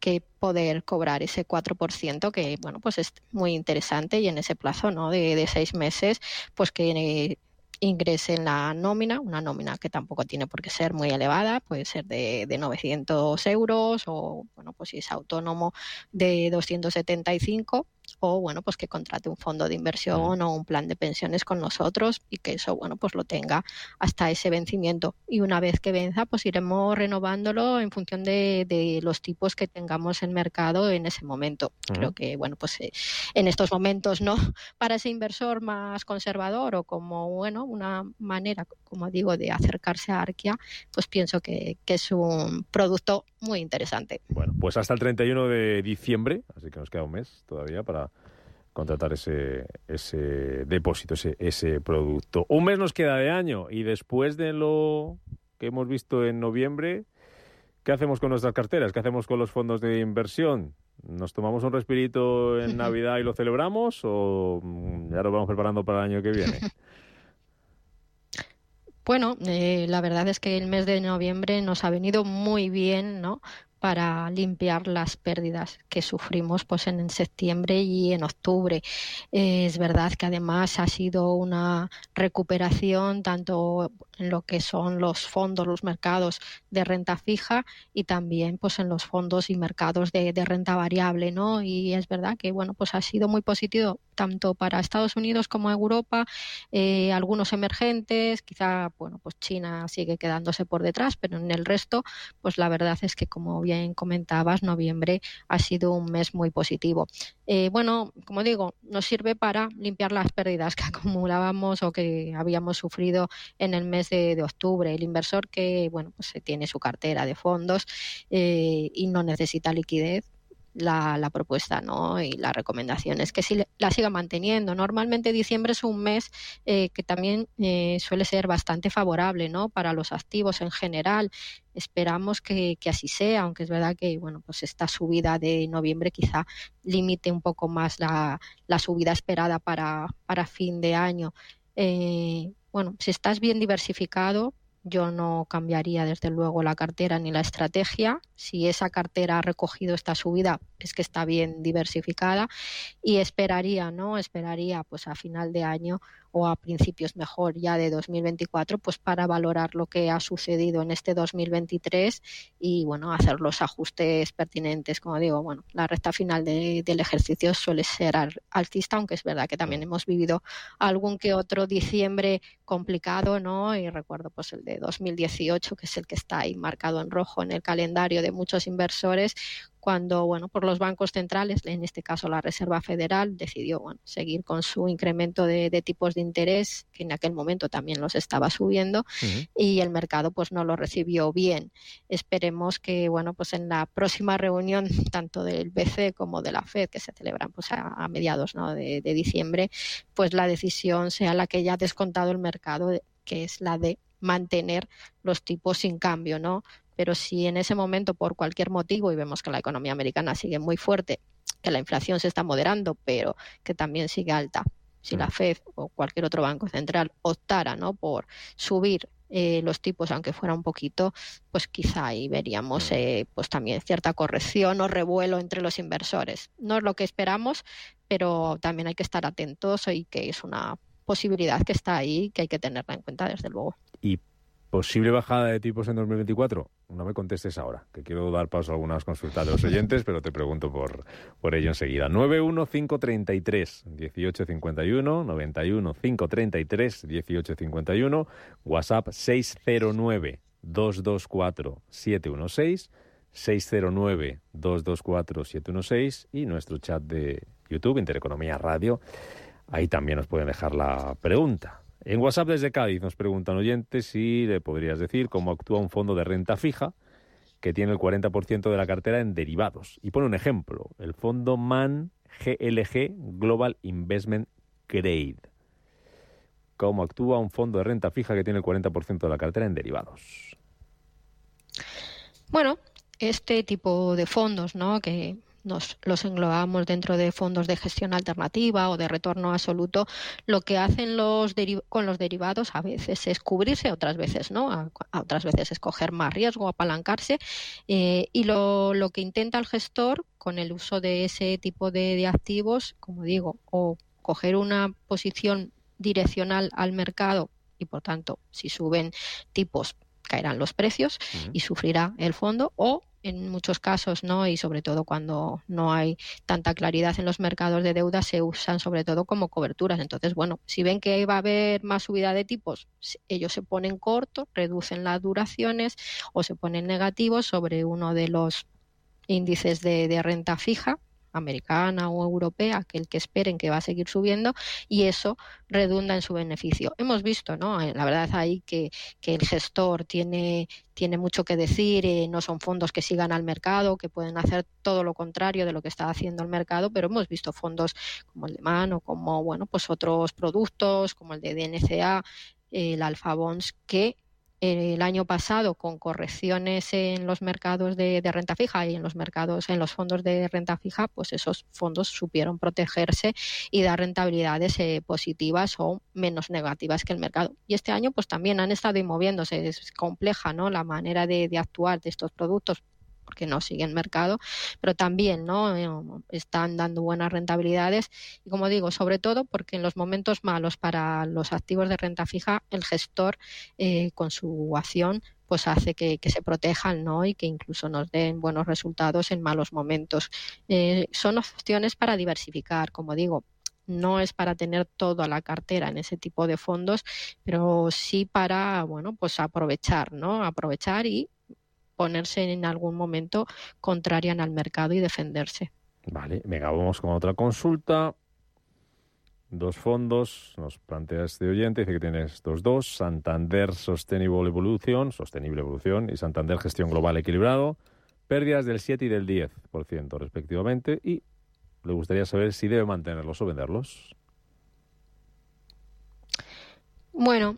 que poder cobrar ese 4%, que bueno, pues es muy interesante y en ese plazo ¿no? de, de seis meses, pues que eh, ingrese en la nómina, una nómina que tampoco tiene por qué ser muy elevada, puede ser de, de 900 euros o, bueno, pues si es autónomo de 275 o bueno, pues que contrate un fondo de inversión o un plan de pensiones con nosotros y que eso, bueno, pues lo tenga hasta ese vencimiento. Y una vez que venza, pues iremos renovándolo en función de, de los tipos que tengamos en mercado en ese momento. Creo que, bueno, pues eh, en estos momentos, ¿no? Para ese inversor más conservador o como, bueno, una manera, como digo, de acercarse a Arquia, pues pienso que, que es un producto muy interesante.
Bueno, pues hasta el 31 de diciembre, así que nos queda un mes todavía para contratar ese, ese depósito, ese, ese producto. Un mes nos queda de año y después de lo que hemos visto en noviembre, ¿qué hacemos con nuestras carteras? ¿Qué hacemos con los fondos de inversión? ¿Nos tomamos un respirito en Navidad y lo celebramos o ya lo vamos preparando para el año que viene?
Bueno, eh, la verdad es que el mes de noviembre nos ha venido muy bien, ¿no? para limpiar las pérdidas que sufrimos pues en septiembre y en octubre. Eh, es verdad que además ha sido una recuperación tanto en lo que son los fondos, los mercados de renta fija y también pues en los fondos y mercados de, renta variable, ¿no? Y es verdad que bueno pues ha sido muy positivo tanto para Estados Unidos como Europa, eh, algunos emergentes, quizá bueno pues China sigue quedándose por detrás, pero en el resto pues la verdad es que como bien comentabas noviembre ha sido un mes muy positivo. Eh, bueno como digo nos sirve para limpiar las pérdidas que acumulábamos o que habíamos sufrido en el mes de, octubre. El inversor que bueno pues tiene su cartera de fondos eh, y no necesita liquidez la, la, propuesta ¿no? y la recomendación es que si la siga manteniendo. Normalmente diciembre es un mes eh, que también eh, suele ser bastante favorable ¿no? para los activos en general. Esperamos que, así sea, aunque es verdad que bueno, pues esta subida de noviembre quizá limite un poco más la, subida esperada para, para fin de año. Eh, bueno, si estás bien diversificado, yo no cambiaría desde luego la cartera ni la estrategia. Si esa cartera ha recogido esta subida, es que está bien diversificada y esperaría, ¿no? Esperaría pues a final de año o a principios mejor ya de 2024, pues para valorar lo que ha sucedido en este 2023 y bueno, hacer los ajustes pertinentes. Como digo, bueno, la recta final del ejercicio suele ser alcista, aunque es verdad que también hemos vivido algún que otro diciembre complicado, ¿no? Y recuerdo pues el de 2018, que es el que está ahí marcado en rojo en el calendario de muchos inversores, cuando, bueno, por los bancos centrales, en este caso la Reserva Federal, decidió bueno, seguir con su incremento de, tipos de interés, que en aquel momento también los estaba subiendo, y el mercado pues no lo recibió bien. Esperemos que, bueno, pues en la próxima reunión, tanto del BCE como de la FED, que se celebran pues a, mediados ¿no? de, de diciembre, pues la decisión sea la que ya ha descontado el mercado, que es la de mantener los tipos sin cambio, ¿no? Pero si en ese momento por cualquier motivo y vemos que la economía americana sigue muy fuerte, que la inflación se está moderando, pero que también sigue alta, si la mm. Fed o cualquier otro banco central optara ¿no? por subir eh, los tipos, aunque fuera un poquito, pues quizá ahí veríamos mm. eh, pues también cierta corrección o revuelo entre los inversores. No es lo que esperamos, pero también hay que estar atentos y que es una posibilidad que está ahí que hay que tenerla en cuenta desde luego.
Y posible bajada de tipos en 2024? No me contestes ahora, que quiero dar paso a algunas consultas de los oyentes, pero te pregunto por, por ello enseguida. 91533 1851, 91 533 1851, WhatsApp 609 224 716, 609 224 716 y nuestro chat de YouTube, Intereconomía Radio. Ahí también nos pueden dejar la pregunta. En WhatsApp desde Cádiz nos preguntan oyentes si le podrías decir cómo actúa un fondo de renta fija que tiene el 40% de la cartera en derivados. Y pone un ejemplo, el fondo MAN GLG Global Investment Grade. ¿Cómo actúa un fondo de renta fija que tiene el 40% de la cartera en derivados?
Bueno, este tipo de fondos, ¿no? Que nos los englobamos dentro de fondos de gestión alternativa o de retorno absoluto, lo que hacen los con los derivados a veces es cubrirse, otras veces no, a, otras veces es coger más riesgo, apalancarse eh, y lo, lo, que intenta el gestor con el uso de ese tipo de, de activos, como digo, o coger una posición direccional al mercado y por tanto si suben tipos caerán los precios y sufrirá el fondo o en muchos casos, ¿no? Y sobre todo cuando no hay tanta claridad en los mercados de deuda, se usan sobre todo como coberturas. Entonces, bueno, si ven que va a haber más subida de tipos, ellos se ponen cortos, reducen las duraciones o se ponen negativos sobre uno de los índices de renta fija americana o europea, que el que esperen que va a seguir subiendo y eso redunda en su beneficio. Hemos visto, ¿no? Eh, la verdad ahí que, que el gestor tiene, tiene mucho que decir, eh, no son fondos que sigan al mercado, que pueden hacer todo lo contrario de lo que está haciendo el mercado, pero hemos visto fondos como el de MAN o como, bueno, pues otros productos como el de DNCA, el Alfa Bonds, que el año pasado con correcciones en los mercados de, renta fija y en los mercados en los fondos de renta fija pues esos fondos supieron protegerse y dar rentabilidades eh, positivas o menos negativas que el mercado. Y este año pues también han estado moviéndose. Es compleja no la manera de, de actuar de estos productos porque no siguen mercado, pero también ¿no? Eh, están dando buenas rentabilidades y como digo, sobre todo porque en los momentos malos para los activos de renta fija, el gestor eh, con su acción pues hace que, se protejan ¿no? y que incluso nos den buenos resultados en malos momentos. Eh, son opciones para diversificar, como digo, no es para tener toda la cartera en ese tipo de fondos, pero sí para, bueno, pues aprovechar, ¿no? Aprovechar y ponerse en algún momento contrarian al mercado y defenderse.
Vale, venga, vamos con otra consulta. Dos fondos, nos plantea este oyente, dice que tienes estos dos, Santander Sustainable Evolution, Sostenible Evolución, y Santander Gestión Global Equilibrado, pérdidas del 7 y del 10% respectivamente, y le gustaría saber si debe mantenerlos o venderlos.
Bueno,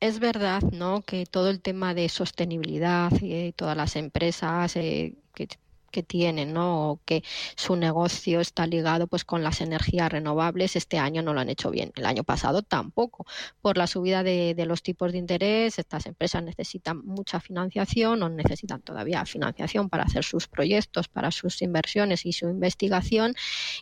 es verdad, ¿no? Que todo el tema de sostenibilidad y todas las empresas eh, que que tienen, ¿no? O que su negocio está ligado pues con las energías renovables, este año no lo han hecho bien. El año pasado tampoco. Por la subida de, los tipos de interés, estas empresas necesitan mucha financiación o necesitan todavía financiación para hacer sus proyectos, para sus inversiones y su investigación.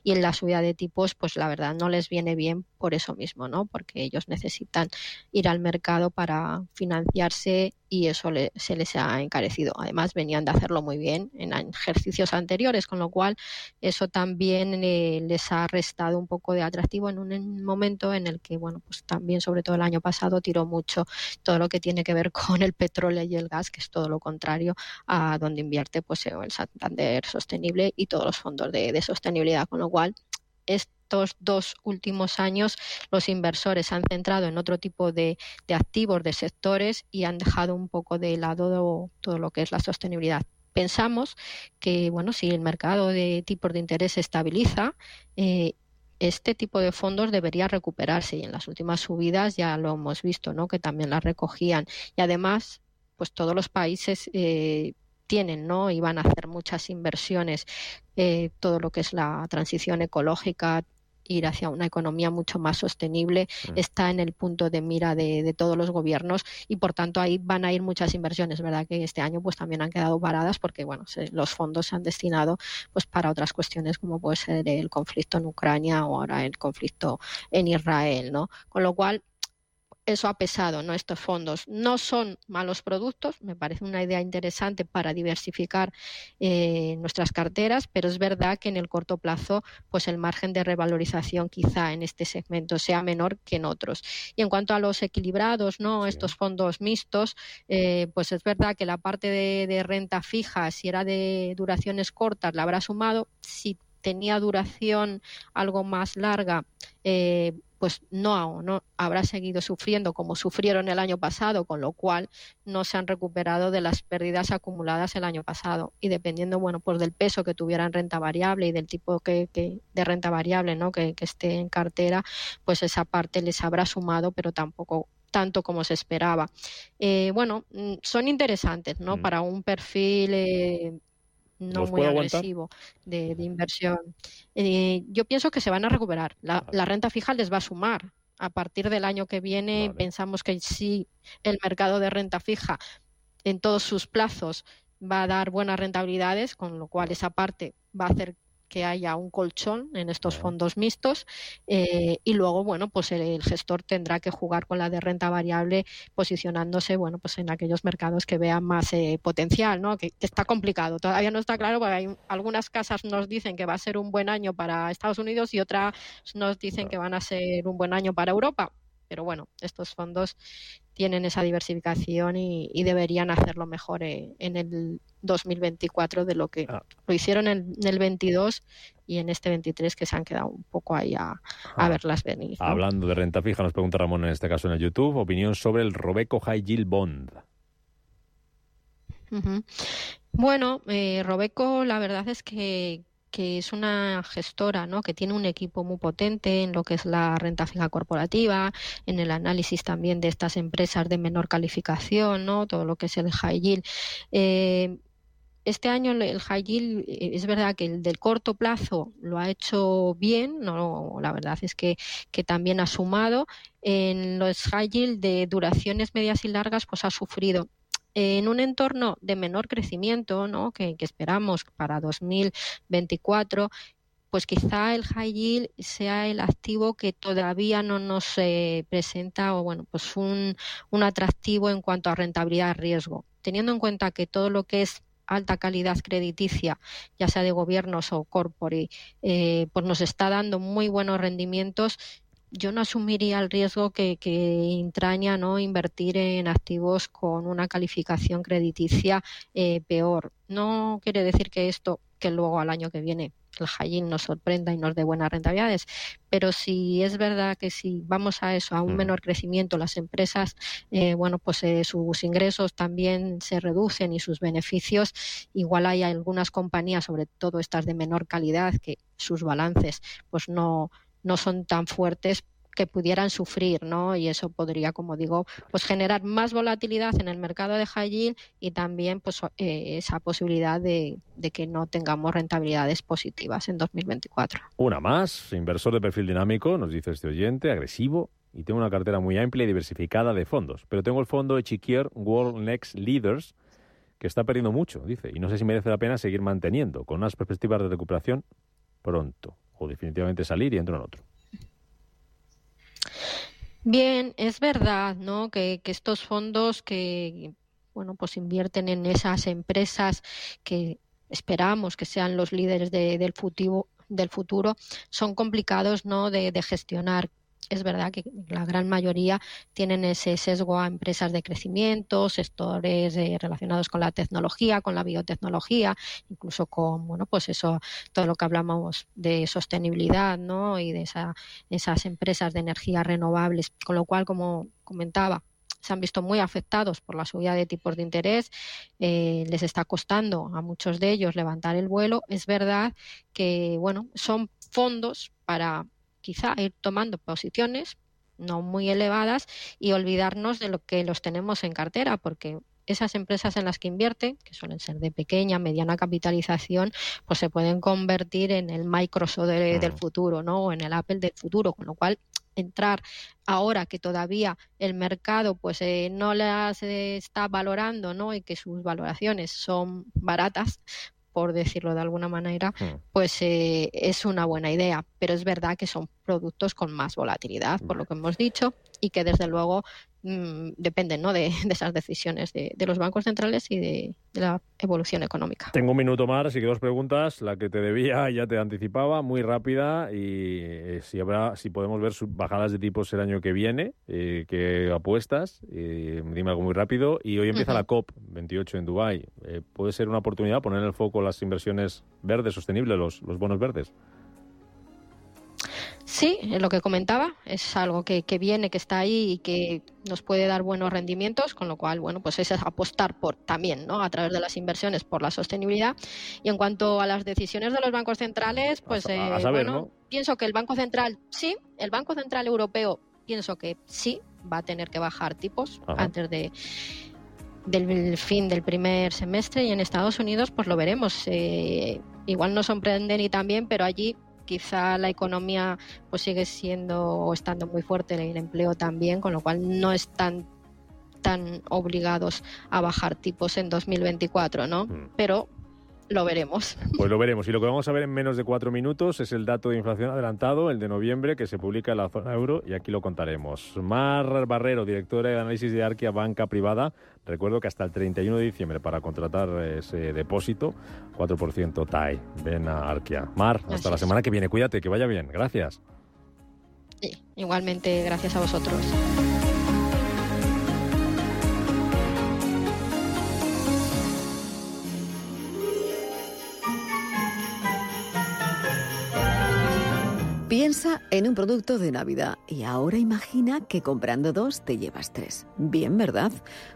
Y en la subida de tipos, pues la verdad no les viene bien por eso mismo, ¿no? Porque ellos necesitan ir al mercado para financiarse y eso se les ha encarecido. Además, venían de hacerlo muy bien en ejercicios anteriores, con lo cual eso también eh, les ha restado un poco de atractivo en un momento en el que, bueno, pues también, sobre todo el año pasado, tiró mucho todo lo que tiene que ver con el petróleo y el gas, que es todo lo contrario a donde invierte pues el Santander Sostenible y todos los fondos de, de sostenibilidad, con lo cual estos dos últimos años los inversores han centrado en otro tipo de, activos, de sectores y han dejado un poco de lado todo lo que es la sostenibilidad. Pensamos que bueno si el mercado de tipos de interés se estabiliza eh, este tipo de fondos debería recuperarse y en las últimas subidas ya lo hemos visto no que también las recogían. Y además pues todos los países eh, tienen, ¿no? Y van a hacer muchas inversiones, eh, todo lo que es la transición ecológica, ir hacia una economía mucho más sostenible mm. está en el punto de mira de, todos los gobiernos y por tanto ahí van a ir muchas inversiones verdad que este año pues también han quedado paradas porque bueno los fondos se han destinado pues para otras cuestiones como puede ser el conflicto en Ucrania o ahora el conflicto en Israel no con lo cual eso ha pesado, ¿no? Estos fondos no son malos productos, me parece una idea interesante para diversificar eh, nuestras carteras, pero es verdad que en el corto plazo, pues el margen de revalorización quizá en este segmento sea menor que en otros. Y en cuanto a los equilibrados, ¿no? Estos fondos mixtos, eh, pues es verdad que la parte de, de renta fija, si era de duraciones cortas, la habrá sumado. Si tenía duración algo más larga, eh, pues no, no habrá seguido sufriendo como sufrieron el año pasado, con lo cual no se han recuperado de las pérdidas acumuladas el año pasado. Y dependiendo, bueno, pues del peso que tuvieran renta variable y del tipo que, de renta variable ¿no? que, esté en cartera, pues esa parte les habrá sumado, pero tampoco tanto como se esperaba. Eh, bueno, mm, son interesantes, ¿no? Mm. Para un perfil eh, no muy agresivo de, inversión. Eh, yo pienso que se van a recuperar. La, renta fija les va a sumar. A partir del año que viene pensamos que si el mercado de renta fija en todos sus plazos va a dar buenas rentabilidades, con lo cual esa parte va a hacer que haya un colchón en estos fondos mixtos eh, y luego, bueno, pues el, gestor tendrá que jugar con la de renta variable posicionándose, bueno, pues en aquellos mercados que vean más eh, potencial, ¿no? Que, está complicado. Todavía no está claro porque hay algunas casas nos dicen que va a ser un buen año para Estados Unidos y otras nos dicen que van a ser un buen año para Europa. Pero bueno, estos fondos tienen esa diversificación y, deberían hacerlo mejor eh, en el 2024 de lo que ah. lo hicieron en, el 22 y en este 23 que se han quedado un poco ahí a, verlas venir.
Hablando de renta fija, nos pregunta Ramón en este caso en el YouTube, opinión sobre el Robeco High Yield Bond.
Bueno, eh, Robeco la verdad es que, que es una gestora ¿no? que tiene un equipo muy potente en lo que es la renta fija corporativa, en el análisis también de estas empresas de menor calificación, ¿no? todo lo que es el high yield. Eh, este año el high yield eh, es verdad que el del corto plazo lo ha hecho bien, no, la verdad es que, que también ha sumado. En los high yield de duraciones medias y largas pues ha sufrido en un entorno de menor crecimiento ¿no? que, esperamos para 2024, pues quizá el high yield sea el activo que todavía no nos eh, presenta o bueno pues un, atractivo en cuanto a rentabilidad riesgo teniendo en cuenta que todo lo que es alta calidad crediticia, ya sea de gobiernos o corporate, eh, pues nos está dando muy buenos rendimientos yo no asumiría el riesgo que, que, entraña no invertir en activos con una calificación crediticia eh, peor. No quiere decir que esto, que luego al año que viene el high nos sorprenda y nos dé buenas rentabilidades, pero si es verdad que si vamos a eso, a un menor crecimiento, las empresas, eh, bueno, pues eh, sus ingresos también se reducen y sus beneficios, igual hay algunas compañías, sobre todo estas de menor calidad, que sus balances pues no no son tan fuertes que pudieran sufrir, ¿no? Y eso podría, como digo, pues generar más volatilidad en el mercado de high y también pues eh, esa posibilidad de, que no tengamos rentabilidades positivas en 2024.
Una más, inversor de perfil dinámico, nos dice este oyente, agresivo, y tengo una cartera muy amplia y diversificada de fondos, pero tengo el fondo Echiquier World Next Leaders que está perdiendo mucho, dice, y no sé si merece la pena seguir manteniendo, con unas perspectivas de recuperación pronto o definitivamente salir y entro en otro.
Bien, es verdad, ¿no? Que, estos fondos que, bueno, pues invierten en esas empresas que esperamos que sean los líderes del futuro del futuro son complicados no de gestionar es verdad que la gran mayoría tienen ese sesgo a empresas de crecimiento, sectores eh, relacionados con la tecnología, con la biotecnología, incluso con, bueno, pues eso, todo lo que hablamos de sostenibilidad, ¿no? Y de esas empresas de energías renovables, con lo cual, como comentaba, se han visto muy afectados por la subida de tipos de interés, eh, les está costando a muchos de ellos levantar el vuelo. Es verdad que, bueno, son fondos para quizá ir tomando posiciones no muy elevadas y olvidarnos de lo que los tenemos en cartera, porque esas empresas en las que invierten, que suelen ser de pequeña, mediana capitalización, pues se pueden convertir en el Microsoft del futuro, ¿no? O en el Apple del futuro, con lo cual entrar ahora que todavía el mercado pues eh, no las está valorando no y que sus valoraciones son baratas por decirlo de alguna manera, hmm. pues eh, es una buena idea. Pero es verdad que son productos con más volatilidad, por lo que hemos dicho, y que desde luego mm, dependen ¿no? de, esas decisiones de, los bancos centrales y de, la evolución económica.
Tengo un minuto más, así que dos preguntas. La que te debía ya te anticipaba, muy rápida, y eh, si habrá, si podemos ver bajadas de tipos el año que viene, eh, ¿qué apuestas? Eh, dime algo muy rápido. Y hoy empieza la COP 28 en Dubái. Eh, ¿Puede ser una oportunidad poner en el foco las inversiones verdes, sostenibles, los, los bonos verdes?
Sí, es lo que comentaba, es algo que, viene, que está ahí y que nos puede dar buenos rendimientos, con lo cual, bueno, pues es apostar por también, ¿no? A través de las inversiones por la sostenibilidad. Y en cuanto a las decisiones de los bancos centrales, pues eh, bueno, pienso que el Banco Central, sí, el Banco Central Europeo, pienso que sí, va a tener que bajar tipos antes de del fin del primer semestre y en Estados Unidos pues lo veremos. Eh, igual no sorprende ni también, pero allí quizá la economía pues sigue siendo o estando muy fuerte, el empleo también, con lo cual no están tan obligados a bajar tipos en 2024, ¿no? Mm. Pero lo veremos.
Pues lo veremos. Y lo que vamos a ver en menos de cuatro minutos es el dato de inflación adelantado, el de noviembre, que se publica en la zona euro, y aquí lo contaremos. Mar Barrero, directora de análisis de Arquia Banca Privada. Recuerdo que hasta el 31 de diciembre para contratar ese depósito, 4% TAE. Ven a Arquia. Mar, hasta la semana que viene. Cuídate, que vaya bien. Gracias.
Sí, igualmente, gracias a vosotros.
Piensa en un producto de Navidad y ahora imagina que comprando dos te llevas tres. Bien, ¿verdad?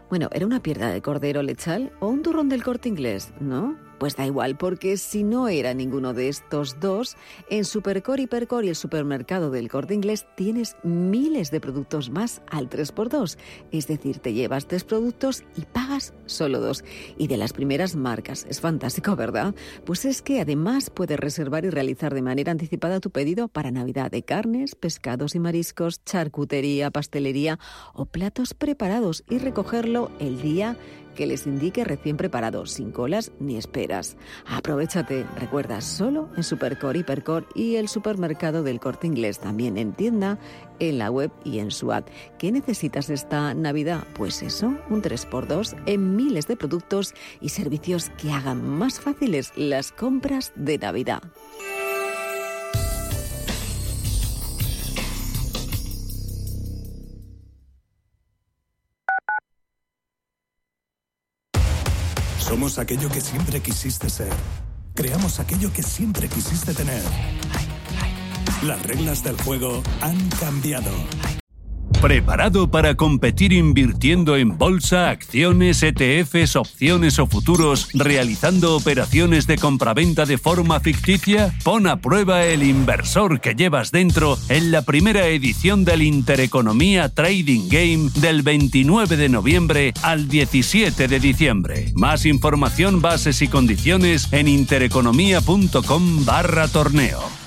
Bueno, era una pierna de cordero lechal o un turrón del corte inglés, ¿no? Pues da igual, porque si no era ninguno de estos dos, en Supercore, Hipercore y el supermercado del corte inglés tienes miles de productos más al 3x2. Es decir, te llevas tres productos y pagas solo dos. Y de las primeras marcas. Es fantástico, ¿verdad? Pues es que además puedes reservar y realizar de manera anticipada tu pedido para Navidad de carnes, pescados y mariscos, charcutería, pastelería o platos preparados y recogerlo el día que les indique recién preparado, sin colas ni esperas. Aprovechate, recuerda, solo en Supercore, Hipercore y el supermercado del corte inglés, también en tienda, en la web y en su app. ¿Qué necesitas esta Navidad? Pues eso, un 3x2 en miles de productos y servicios que hagan más fáciles las compras de Navidad.
Somos aquello que siempre quisiste ser. Creamos aquello que siempre quisiste tener. Las reglas del juego han cambiado.
¿Preparado para competir invirtiendo en bolsa, acciones, ETFs, opciones o futuros, realizando operaciones de compraventa de forma ficticia? Pon a prueba el inversor que llevas dentro en la primera edición del Intereconomía Trading Game del 29 de noviembre al 17 de diciembre. Más información, bases y condiciones en intereconomía.com barra torneo.